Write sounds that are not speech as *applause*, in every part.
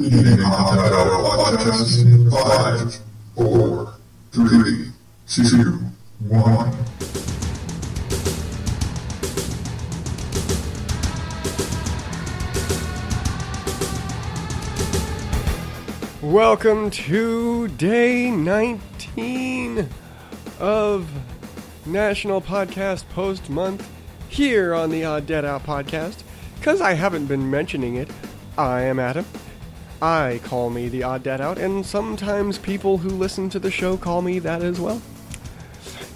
Podcast. Welcome to day 19 of National Podcast Post Month here on the Odd Dad Out podcast. Because I haven't been mentioning it, I am Adam. I call me the Odd Dad Out, and sometimes people who listen to the show call me that as well.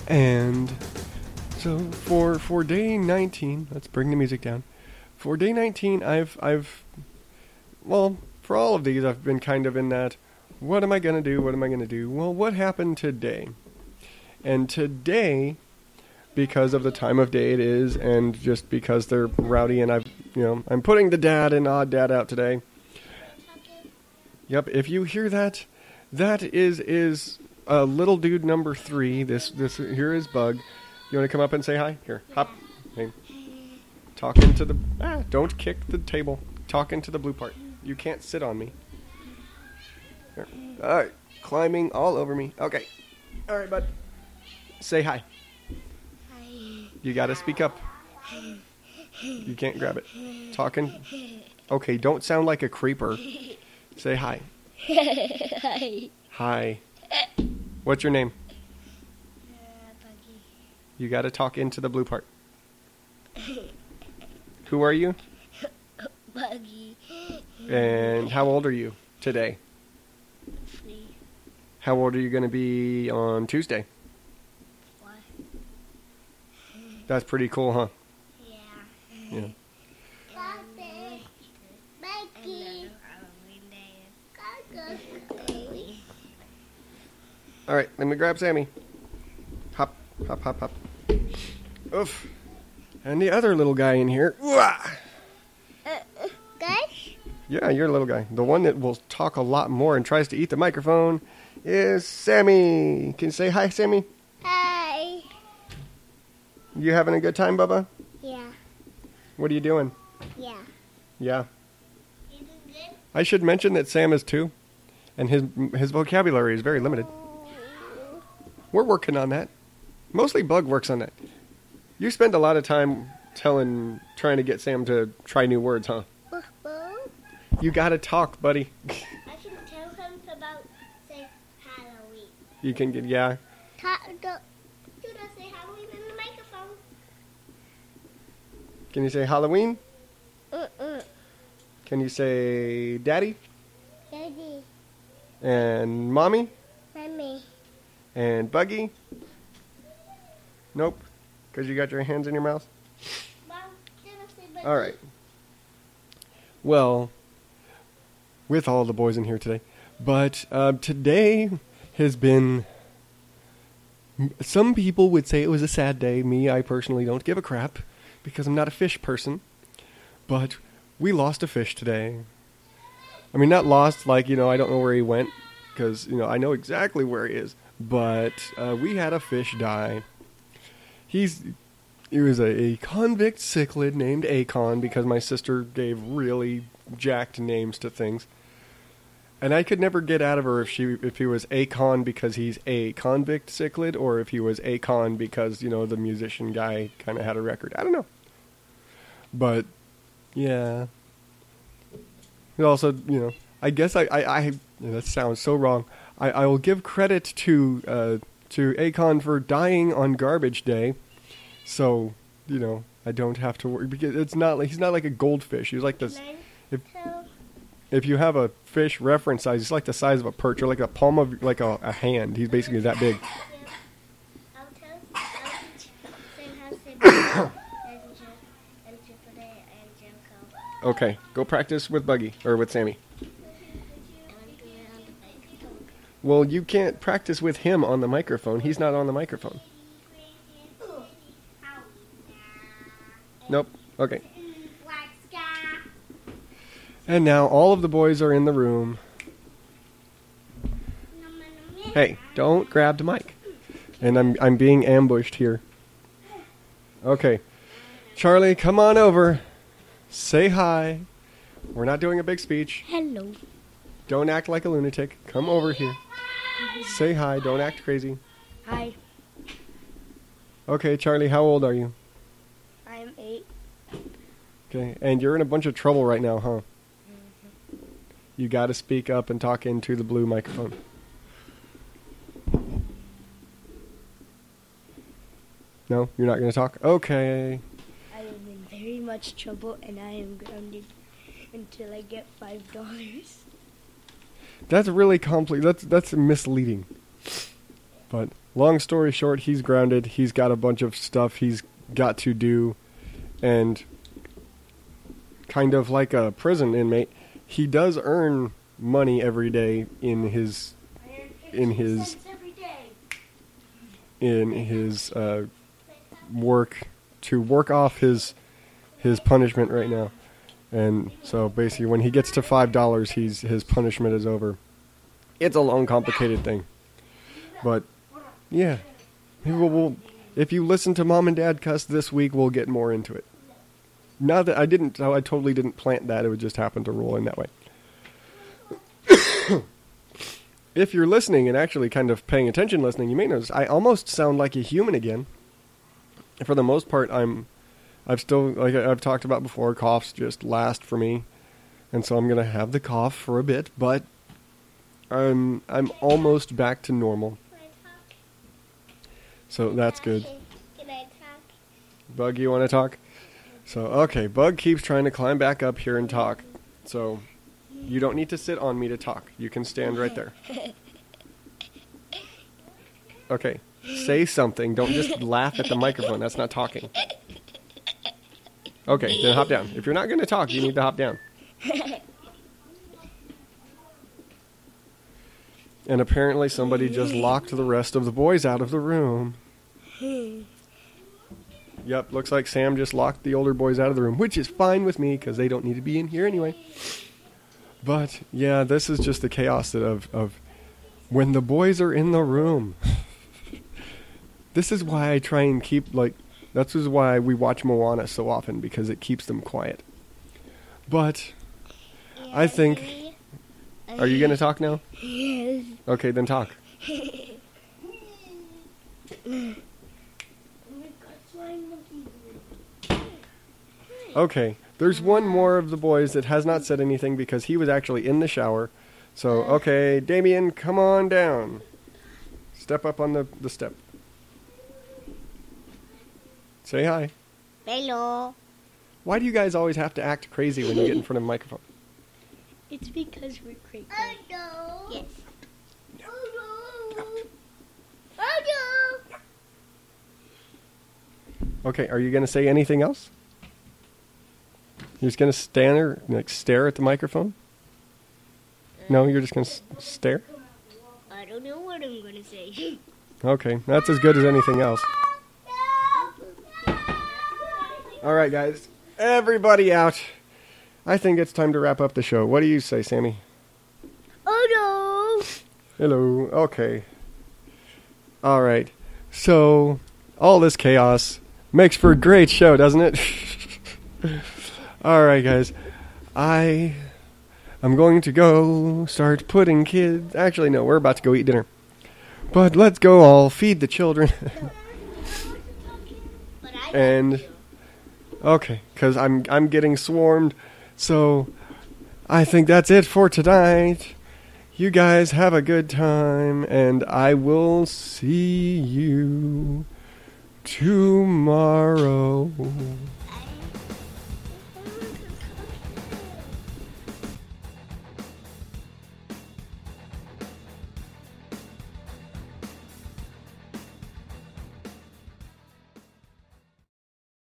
And so for for day 19, let's bring the music down. For day 19, I've I've well, for all of these, I've been kind of in that. What am I gonna do? What am I gonna do? Well, what happened today? And today, because of the time of day it is, and just because they're rowdy, and I've you know I'm putting the dad and odd dad out today. Yep, if you hear that, that is is uh, little dude number three. This this here is Bug. You want to come up and say hi? Here, hop. Hey. Talk into the ah, don't kick the table. Talk into the blue part. You can't sit on me. Here. All right, climbing all over me. Okay. All right, bud. Say hi. You got to speak up. You can't grab it. Talking. Okay, don't sound like a creeper. Say hi. *laughs* Hi. Hi. What's your name? Uh, Buggy. You got to talk into the blue part. *laughs* Who are you? Buggy. And how old are you today? Three. How old are you going to be on Tuesday? What? That's pretty cool, huh? Yeah. Yeah. Buggy. Buggy. All right, let me grab Sammy. Hop, hop, hop, hop. Oof. And the other little guy in here. Wah! Uh, uh, guys? Yeah, you're a little guy. The one that will talk a lot more and tries to eat the microphone is Sammy. Can you say hi, Sammy? Hi. You having a good time, Bubba? Yeah. What are you doing? Yeah. Yeah. You doing good? I should mention that Sam is two, and his his vocabulary is very limited. We're working on that. Mostly Bug works on that. You spend a lot of time telling, trying to get Sam to try new words, huh? You gotta talk, buddy. I can tell him about, say, Halloween. You can get yeah. Ta- do, not say Halloween in the microphone. Can you say Halloween? Uh-uh. Can you say Daddy Daddy. and Mommy. And Buggy? Nope, because you got your hands in your mouth. All right. Well, with all the boys in here today, but uh, today has been. Some people would say it was a sad day. Me, I personally don't give a crap because I'm not a fish person. But we lost a fish today. I mean, not lost like you know I don't know where he went because you know I know exactly where he is. But uh, we had a fish die. He's he was a, a convict cichlid named Akon because my sister gave really jacked names to things. And I could never get out of her if she if he was Akon because he's a convict cichlid or if he was Akon because, you know, the musician guy kind of had a record. I don't know. But yeah. And also, you know, I guess I I, I that sounds so wrong. I, I will give credit to uh, to Akon for dying on garbage day so you know I don't have to worry because it's not like he's not like a goldfish. He's like this. If if you have a fish reference size, it's like the size of a perch or like a palm of like a, a hand. He's basically that big. I'll tell. I'll teach Sam how to say Buggy and Ju- and Jupiter and Junko. Okay, go practice with Buggy or with Sammy. Well, you can't practice with him on the microphone. He's not on the microphone. Nope. Okay. And now all of the boys are in the room. Hey, don't grab the mic. And I'm I'm being ambushed here. Okay. Charlie, come on over. Say hi. We're not doing a big speech. Hello. Don't act like a lunatic. Come over here. Say hi. Don't act crazy. Hi, Okay, Charlie, how old are you? I'm eight. Okay, and you're in a bunch of trouble right now, huh? Mm-hmm. You got to speak up and talk into the blue microphone. No, you're not going to talk? Okay. I am in very much trouble and I am grounded until I get five dollars. That's really complex. That's that's misleading. But long story short, he's grounded. He's got a bunch of stuff he's got to do, and kind of like a prison inmate, he does earn money every day in his In his- in his uh, work to work off his his punishment right now. And so basically, when he gets to five dollars, he's his punishment is over. It's a long, complicated thing, but yeah, we'll, we'll if you listen to mom and dad cuss this week, we'll get more into it. Not that I didn't, I totally didn't plant that. It would just happen to roll in that way. *coughs* if you're listening and actually kind of paying attention, listening, you may notice I almost sound like a human again. For the most part, I'm I've still, like I've talked about before, coughs just last for me, and so I'm gonna have the cough for a bit, but I'm I'm almost back to normal, Can I talk? so that's good. Can I talk? Bug, you want to talk? So okay, Bug keeps trying to climb back up here and talk, so you don't need to sit on me to talk. You can stand right there. *laughs* Okay, say something. Don't just laugh at the microphone. That's not talking. Okay, then hop down. If you're not going to talk, you need to hop down. *laughs* And apparently, somebody just locked the rest of the boys out of the room. *laughs* Yep, looks like Sam just locked the older boys out of the room, which is fine with me because they don't need to be in here anyway. But yeah, this is just the chaos of of when the boys are in the room. *laughs* this is why I try and keep like that's is why we watch Moana so often because it keeps them quiet. But I think- are you going to talk now? Yes. Okay, then talk. *laughs* Okay, there's one more of the boys that has not said anything because he was actually in the shower. So, okay, Damien, come on down. Step up on the, the step. Say hi. Hello. Why do you guys always have to act crazy when you get in front of a microphone? *laughs* It's because we're crazy. Oh no. Yes. Oh no. Oh no. Okay, are you going to say anything else? You're just going to stand there, like stare at the microphone? No, you're just going to stare? I don't know what I'm gonna say. *laughs* Okay, that's as good as anything else. All right, guys, everybody out. I think it's time to wrap up the show. What do you say, Sammy? Oh no. Hello. Okay. All right. So, all this chaos makes for a great show, doesn't it? *laughs* all right, guys. I I'm going to go start putting kids. Actually, no, we're about to go eat dinner. But let's go all feed the children. But I *laughs* and okay, cuz I'm I'm getting swarmed. So, I think that's it for tonight. You guys have a good time, and I will see you tomorrow.